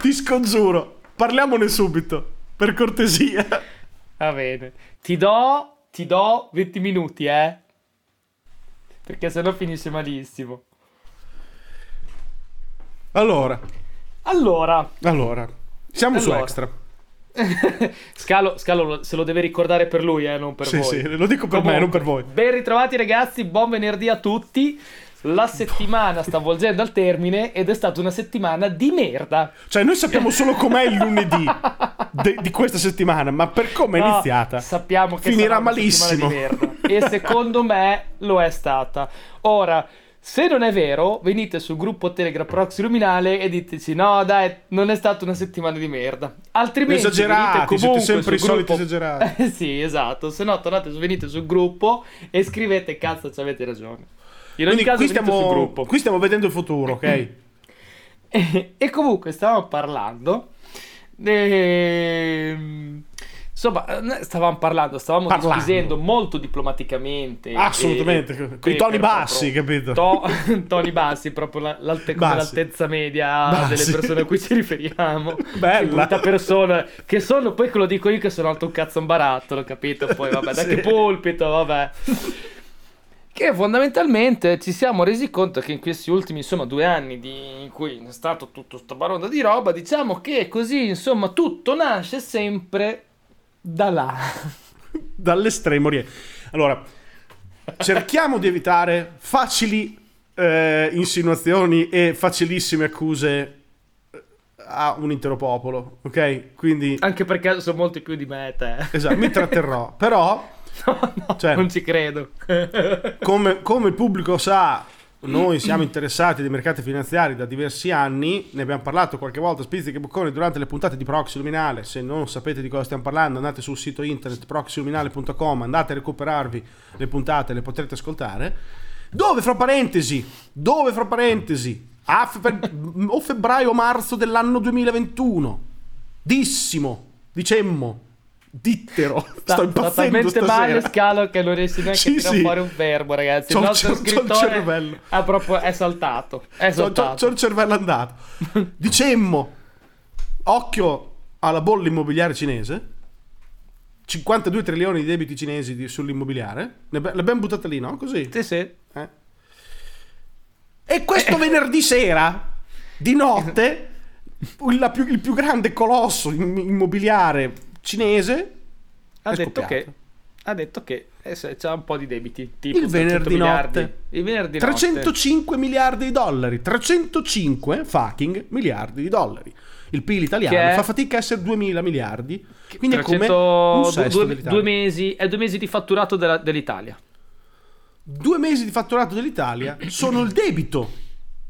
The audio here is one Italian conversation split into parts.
ti, scongiuro, parliamone subito, per cortesia. Va bene. Ti do, ti do 20 minuti, eh. Perché sennò finisce malissimo. Allora, Allora, allora, siamo su Allora. extra. Scalo, Scalo se lo deve ricordare per lui, eh, non per Sì, voi. sì, lo dico per me, non per voi. Ben ritrovati ragazzi, buon venerdì a tutti. La settimana sta volgendo al termine ed è stata una settimana di merda. Cioè, noi sappiamo solo com'è il lunedì de- di questa settimana, ma per come è No, iniziata, Sappiamo che finirà malissimo. E secondo me lo è stata. Ora, se non è vero, venite sul gruppo Telegram Proxy Luminale e diteci: no, dai, non è stata una settimana di merda. Altrimenti, Esagerati, venite siete comunque sempre i soliti gruppo- esagerati. Sì, esatto. Se no, tornate, venite sul gruppo e scrivete: cazzo, ci avete ragione. In ogni Quindi caso, qui stiamo, gruppo. qui stiamo vedendo il futuro, ok? E, e comunque stavamo parlando. ehm, insomma, stavamo parlando, stavamo Parlando. disquisendo molto diplomaticamente. Assolutamente, e- coi e- toni bassi, capito? to- toni bassi, proprio la- l'alte- come Bassi. l'altezza media Bassi. delle persone a cui ci riferiamo. Bella. Persona. Che sono, poi che lo dico io che sono alto un cazzo un barattolo, capito? Poi vabbè, da Sì. che pulpito, vabbè. Che fondamentalmente ci siamo resi conto che in questi ultimi insomma due anni di- in cui è stato tutto sta baronda di roba, diciamo che così insomma tutto nasce sempre da là. Dall'estremo oriente. Allora, cerchiamo di evitare facili eh, insinuazioni e facilissime accuse eh, a un intero popolo, ok? Quindi, Anche perché sono molti più di me e te. esatto, mi tratterrò. Però, No, no, Cioè- non ci credo. come, come il pubblico sa, noi siamo interessati dei mercati finanziari da diversi anni, ne abbiamo parlato qualche volta, spizzichi e bocconi, durante le puntate di Proxy Luminale, se non sapete di cosa stiamo parlando andate sul sito internet proxyluminale.com, andate a recuperarvi le puntate, le potrete ascoltare, dove fra parentesi, dove fra parentesi, a fe- o febbraio o marzo dell'anno 2021, dissimo, dicemmo, dittero, sto Sta, sta impazzendo talmente male scalo che non riesci neanche Sì, a tirare sì. fuori un verbo, ragazzi. C'ho il il nostro cer- c'ho il scrittore cervello. ha proprio, è saltato. È C'ho, c'ho- saltato. c'ho il cervello andato. Dicemmo, occhio alla bolla immobiliare cinese. 52 trilioni di debiti cinesi di- sull'immobiliare. L'abbiamo buttata lì, no? Così. Sì, sì. Eh. E questo venerdì sera, di notte, la più- il più grande colosso im- immobiliare cinese Ha detto scoppiato. che ha detto che c'ha un po' di debiti. Tipo Il 300 venerdì notte. Il venerdì notte. 305 miliardi di dollari. 305 fucking miliardi di dollari. Il PIL italiano Che fa fatica a essere 2000 miliardi. Quindi è come 300 un sesto due, due mesi, è due mesi di fatturato della- dell'Italia. Due mesi di fatturato dell'Italia sono il debito,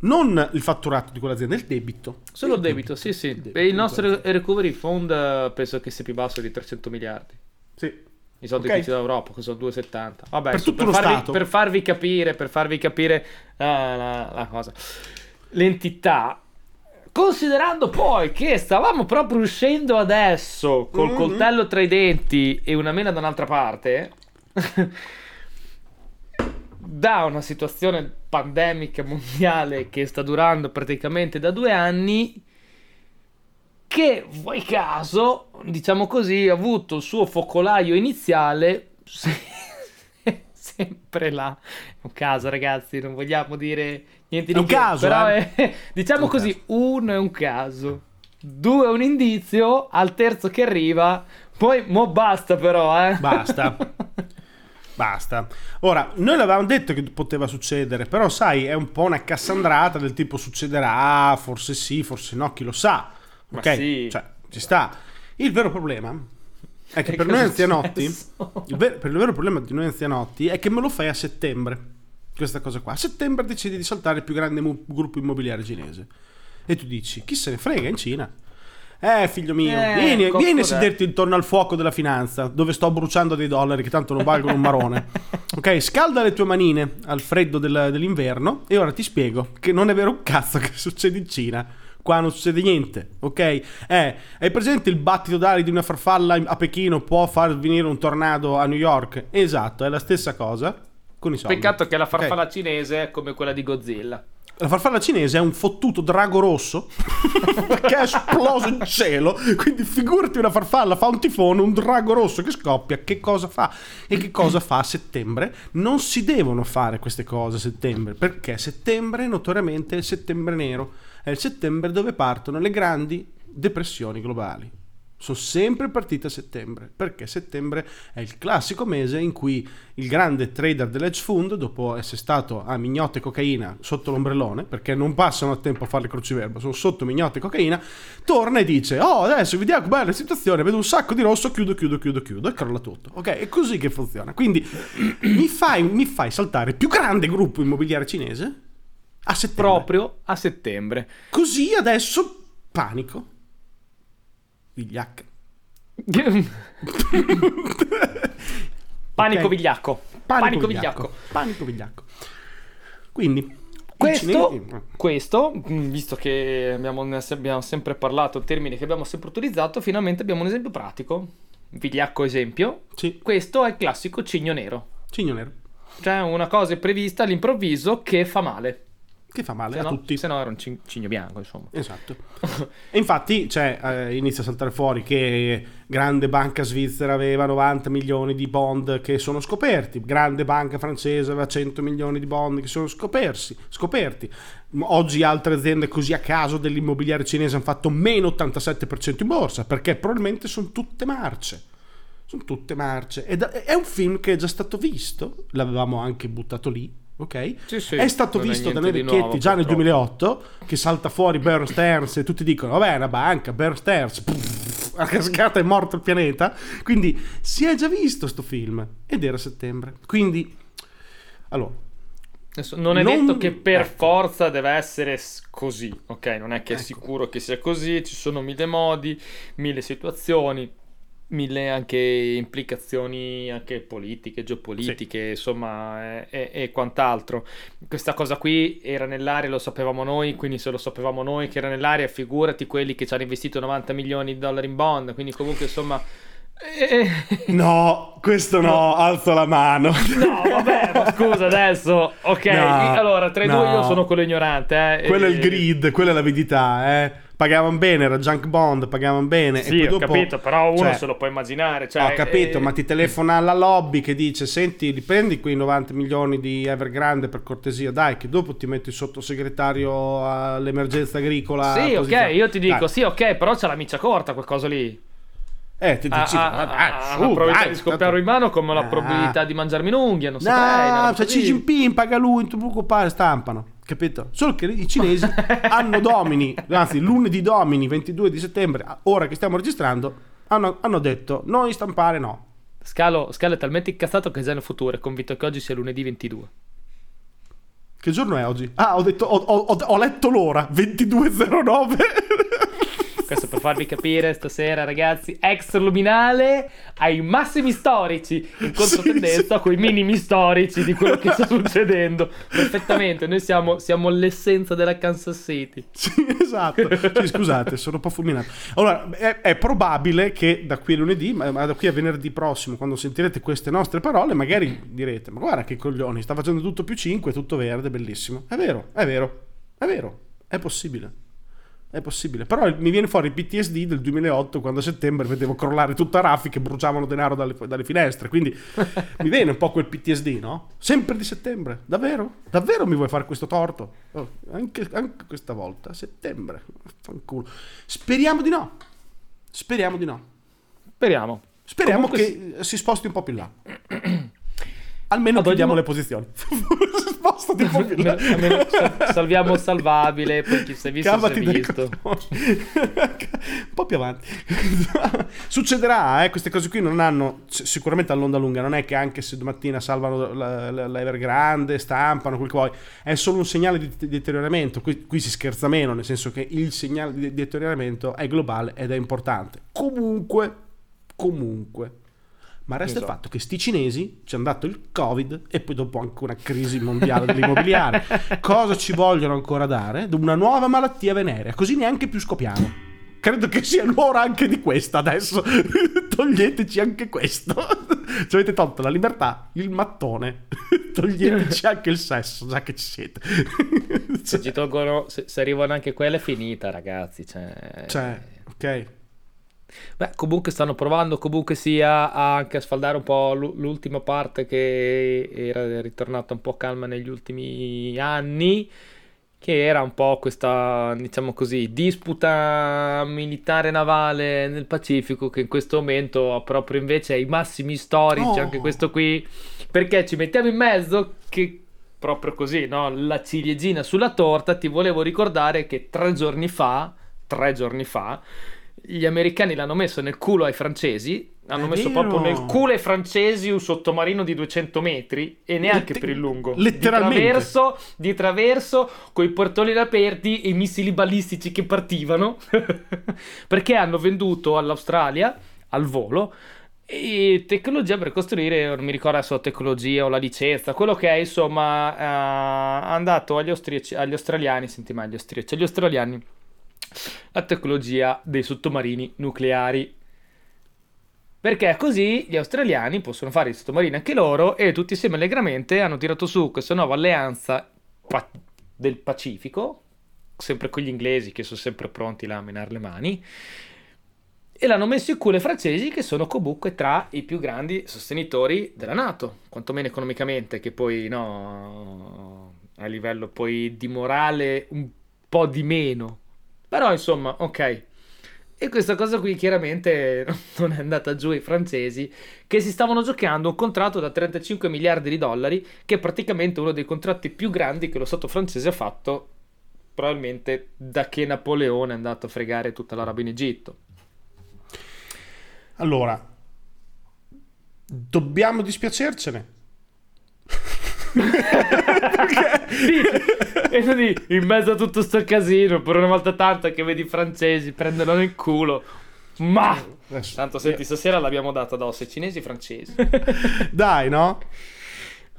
non il fatturato di quell'azienda, il debito. Solo il debito, sì, sì. debito E il nostro recovery fund eh, penso che sia più basso di 300 miliardi. Sì. I soldi Ok. che ci dà l'Europa, che sono 2,70. Vabbè, Per su- tutto lo farvi, Stato. per farvi capire, per farvi capire la, la- la cosa. L'entità. Considerando poi che stavamo proprio uscendo adesso col Mhm. coltello tra i denti e una mela da un'altra parte, da una situazione pandemica mondiale che sta durando praticamente da due anni, che vuoi caso, diciamo così, ha avuto il suo focolaio iniziale se- sempre là. È un caso, ragazzi, non vogliamo dire niente È di un che, caso, però eh. è- diciamo È un così, caso. uno è un caso, due è un indizio, al terzo che arriva, poi mo basta però, eh. Basta. Basta. Ora, noi l'avevamo detto che poteva succedere, però sai, è un po' una cassandrata del tipo succederà, forse sì, forse no, chi lo sa. Ma Ok? sì. Cioè, ci sta. Il vero problema è che Che per noi anzianotti, il, ver- per il vero problema di noi anzianotti è che me lo fai a settembre. Questa cosa qua. A settembre decidi di saltare il più grande mu- gruppo immobiliare cinese. E tu dici, chi se ne frega in Cina? Eh, figlio mio, Eh, vieni, cocco vieni a de- sederti intorno al fuoco della finanza, dove sto bruciando dei dollari che tanto non valgono un marone. ok, scalda le tue manine al freddo del- dell'inverno e ora ti spiego che non è vero un cazzo che succede in Cina. Qua non succede niente, ok? Eh, hai presente il battito d'ali di una farfalla a Pechino può far venire un tornado a New York? Esatto, è la stessa cosa con i soldi. Peccato che la farfalla cinese è come quella di Godzilla. La farfalla cinese è un fottuto drago rosso che è esploso in cielo. Quindi figurati una farfalla, fa un tifone, un drago rosso che scoppia. Che cosa fa? E che cosa fa a settembre? Non si devono fare queste cose a settembre perché settembre notoriamente è il settembre nero. È il settembre dove partono le grandi depressioni globali sono sempre partite a settembre, perché settembre è il classico mese in cui il grande trader dell'edge fund, dopo essere stato a mignotte e cocaina sotto l'ombrellone, perché non passano a tempo a fare le crociverba, sono sotto mignotte e cocaina, torna e dice, oh adesso vediamo com'è la situazione, vedo un sacco di rosso, chiudo, chiudo, chiudo, chiudo, e crolla tutto. Ok, è così che funziona. Quindi mi fai, mi fai saltare il più grande gruppo immobiliare cinese a settembre. Proprio a settembre. Così adesso panico vigliacca. Panico Ok. vigliacco. Panico, vigliacco. Panico vigliacco. Quindi, Questo, cinesi- questo, mh, visto che abbiamo, abbiamo sempre parlato, un termine che abbiamo sempre utilizzato, finalmente abbiamo un esempio pratico. Vigliacco esempio. Sì, Questo è il classico cigno nero. cigno nero. Cioè una cosa prevista all'improvviso che fa male. Che fa male Se a no, tutti. se no era un cigno bianco, insomma. Esatto. e infatti cioè, eh, inizia a saltare fuori che grande banca svizzera aveva 90 milioni di bond che sono scoperti, grande banca francese aveva 100 milioni di bond che sono scopersi, scoperti. Oggi altre aziende così a caso dell'immobiliare cinese hanno fatto meno 87% in borsa perché probabilmente sono tutte marce. Sono tutte marce. Ed è un film che è già stato visto, l'avevamo anche buttato lì, ok? Sì, sì, è stato visto da vecchietti nuovo, già nel purtroppo. 2008 che salta fuori Bear Stearns e tutti dicono vabbè è una banca Bear Stearns pff, a cascata è morto il pianeta quindi si è già visto sto film ed era settembre quindi allora Adesso, non è Non- detto che per ecco. forza deve essere così, ok? Non è che è Ecco. sicuro che sia così, ci sono mille modi, mille situazioni, mille anche implicazioni anche politiche, geopolitiche, insomma, e, e- e quant'altro. Questa cosa qui era nell'aria, lo sapevamo noi, quindi se lo sapevamo noi che era nell'aria, figurati quelli che ci hanno investito 90 milioni di dollari in bond, quindi comunque insomma... eh, no questo no alzo la mano No, vabbè, ma scusa adesso. Ok, No, allora tra i no. due io sono quello ignorante. Eh. quello è il E- grid quella è l'avidità eh pagavano bene era junk bond pagavano bene e Sì, poi ho dopo capito, però uno cioè, se lo può immaginare. Cioè, Ho capito, eh, ma ti telefona alla lobby che dice: Senti, riprendi quei 90 milioni di Evergrande per cortesia, dai, che dopo ti metto il sottosegretario all'emergenza agricola. Sì, ok, fa." io ti dico, Dai. sì, ok, però c'è la miccia corta quel coso lì. Eh, ti dici, "Ma dai, ha su, la probabilità dai, di scoppiarlo in mano come la Ah. probabilità di mangiarmi un'unghia, non saprei. No, roba cioè. Xi Jinping paga lui, non ti preoccupare, stampano. Capito? Solo che i cinesi hanno domini, anzi lunedì domini 22 di settembre, ora che stiamo registrando, hanno, hanno detto noi stampare no. Scalo, Scalo è talmente incazzato che già nel futuro è convinto che oggi sia lunedì 22. Che giorno è oggi? Ah, ho detto, ho, ho- ho- ho letto l'ora, 22.09. Questo per farvi capire stasera, ragazzi, extra luminale ai massimi storici in controtendenza con i minimi storici di quello che sta succedendo. Perfettamente, noi siamo, siamo l'essenza della Kansas City. Sì, esatto. Sì, scusate, sono un po' fulminato. Allora, è, è probabile che da qui a lunedì, ma ma da qui a venerdì prossimo, quando sentirete queste nostre parole, magari direte: Ma guarda che coglioni, sta facendo tutto più 5, tutto verde, bellissimo. È vero, è vero, è vero, è possibile. È possibile, però mi viene fuori il PTSD del 2008 quando a settembre vedevo crollare tutta Raffi che bruciavano denaro dalle, dalle finestre. Quindi mi viene un po' quel PTSD, no? Sempre di settembre, davvero? Davvero mi vuoi fare questo torto? Oh, anche, anche questa volta, settembre. Fanculo. Speriamo di no. Speriamo di no. Speriamo. Speriamo Comunque che si sposti un po' più in là. Almeno Ad chiudiamo mo- le posizioni. Spostati un po' più in là. Almeno sal- salviamo il salvabile, poi chi si è visto si è Cavati visto. un po' più avanti. Succederà, eh, queste cose qui non hanno sicuramente all'onda lunga, non è che anche se domattina salvano la, la, la Evergrande, stampano quel che vuoi, è solo un segnale di, di deterioramento. Qui, qui si scherza meno, nel senso che il segnale di deterioramento è globale ed è importante. Comunque, comunque. Ma resta Esatto. il fatto che sti cinesi ci hanno dato il Covid e poi dopo anche una crisi mondiale dell'immobiliare. Cosa ci vogliono ancora dare? Una nuova malattia venerea, così neanche più scopiamo. Credo che sia l'ora anche di questa adesso. Toglieteci anche questo. Ci avete tolto la libertà, il mattone, toglieteci anche il sesso, già che ci siete. Se ci tolgono, se, se arrivano anche quelle, è finita, ragazzi. Cioè, Cioè, ok. Beh, comunque stanno provando comunque sia a anche a sfaldare un po' l'u- l'ultima parte che era ritornata un po' calma negli ultimi anni, che era un po' questa, diciamo così, disputa militare navale nel Pacifico che in questo momento ha proprio invece ai massimi storici, Oh. anche questo qui, perché ci mettiamo in mezzo che proprio così, no? La ciliegina sulla torta, ti volevo ricordare che tre giorni fa, tre giorni fa, gli americani l'hanno messo nel culo ai francesi, hanno È messo vero. proprio nel culo ai francesi un sottomarino di 200 metri e neanche Lette- per il lungo. letteralmente. Di traverso, di traverso, con i portoni aperti e i missili balistici che partivano, perché hanno venduto all'Australia, al volo, e tecnologia per costruire, non mi ricordo adesso la tecnologia o la licenza, quello che è insomma eh, andato agli, austriaci- agli australiani, senti mai agli austriaci, agli australiani, la tecnologia dei sottomarini nucleari. Perché così gli australiani possono fare i sottomarini anche loro e tutti insieme allegramente hanno tirato su questa nuova alleanza del Pacifico, sempre con gli inglesi che sono sempre pronti là a menare le mani, e l'hanno messo in culo ai francesi che sono comunque tra i più grandi sostenitori della Nato, quantomeno economicamente, che poi no, a livello poi di morale un po' di meno. Però insomma, ok. E questa cosa qui chiaramente non è andata giù ai francesi che si stavano giocando un contratto da 35 miliardi di dollari, che è praticamente uno dei contratti più grandi che lo Stato francese ha fatto, probabilmente da che Napoleone è andato a fregare tutta la roba in Egitto. Allora, dobbiamo dispiacercene. E dici, in mezzo a tutto sto casino, per una volta tanto che vedi i francesi prenderlo nel culo. Ma tanto senti, stasera l'abbiamo data addosso ai cinesi e francesi. Dai, no?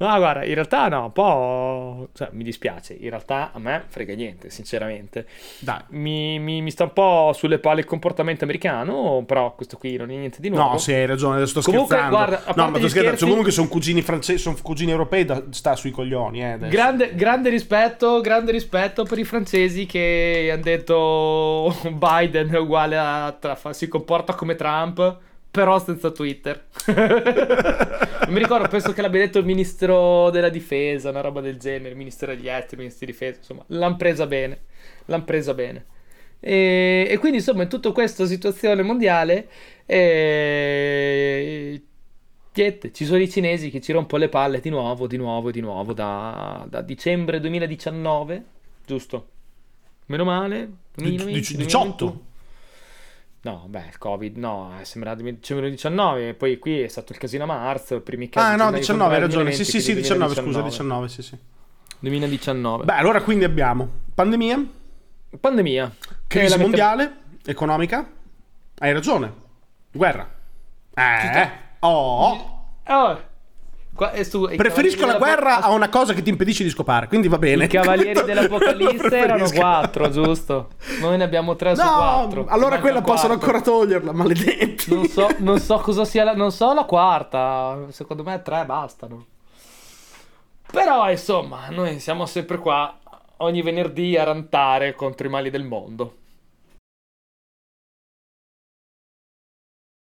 No, guarda, in realtà no, un po'... Cioè, mi dispiace. In realtà a me frega niente, sinceramente. Dai. Mi, mi- mi sta un po' sulle palle il comportamento americano, però questo qui non è niente di nuovo. No, sì, hai ragione, adesso sto Comunque, scherzando. guarda, no, ma sto scherzando. scherzi- Comunque sono cugini francesi, sono cugini europei, da- sta sui coglioni, eh. Grande, grande rispetto, grande rispetto per i francesi che hanno detto Biden è uguale a Trump, si comporta come Trump, però senza Twitter. non mi ricordo, penso che l'abbia detto il ministro della difesa, una roba del genere, il ministro degli esteri, il ministro di difesa, insomma, l'hanno presa bene, l'hanno presa bene. E, e quindi insomma in tutta questa situazione mondiale eh, niente, ci sono i cinesi che ci rompono le palle di nuovo, di nuovo, di nuovo da, da dicembre 2019, giusto? Meno male. 2020, Dici- 18? 2021. No, beh, il Covid, no, è sembrato dicembre 19, poi qui è stato il casino a marzo, i primi casi. Ah, no, giornali 19, hai ragione. Sì, sì, sì, 2020, 19, scusa, 2019. 19, sì, sì. 2019. Beh, allora quindi abbiamo pandemia, Pandemia. crisi Eh, mette- mondiale, economica. Hai ragione. Guerra. Eh. Oh. Oh, qua- e su- Preferisco la guerra a una cosa che ti impedisce di scopare, quindi va bene. I cavalieri dell'Apocalisse erano quattro, giusto? Noi ne abbiamo tre su No, quattro. allora quella possono ancora toglierla, maledetti. Non so, non so cosa sia la, non so la quarta. Secondo me tre bastano. Però, insomma, noi siamo sempre qua ogni venerdì a rantare contro i mali del mondo.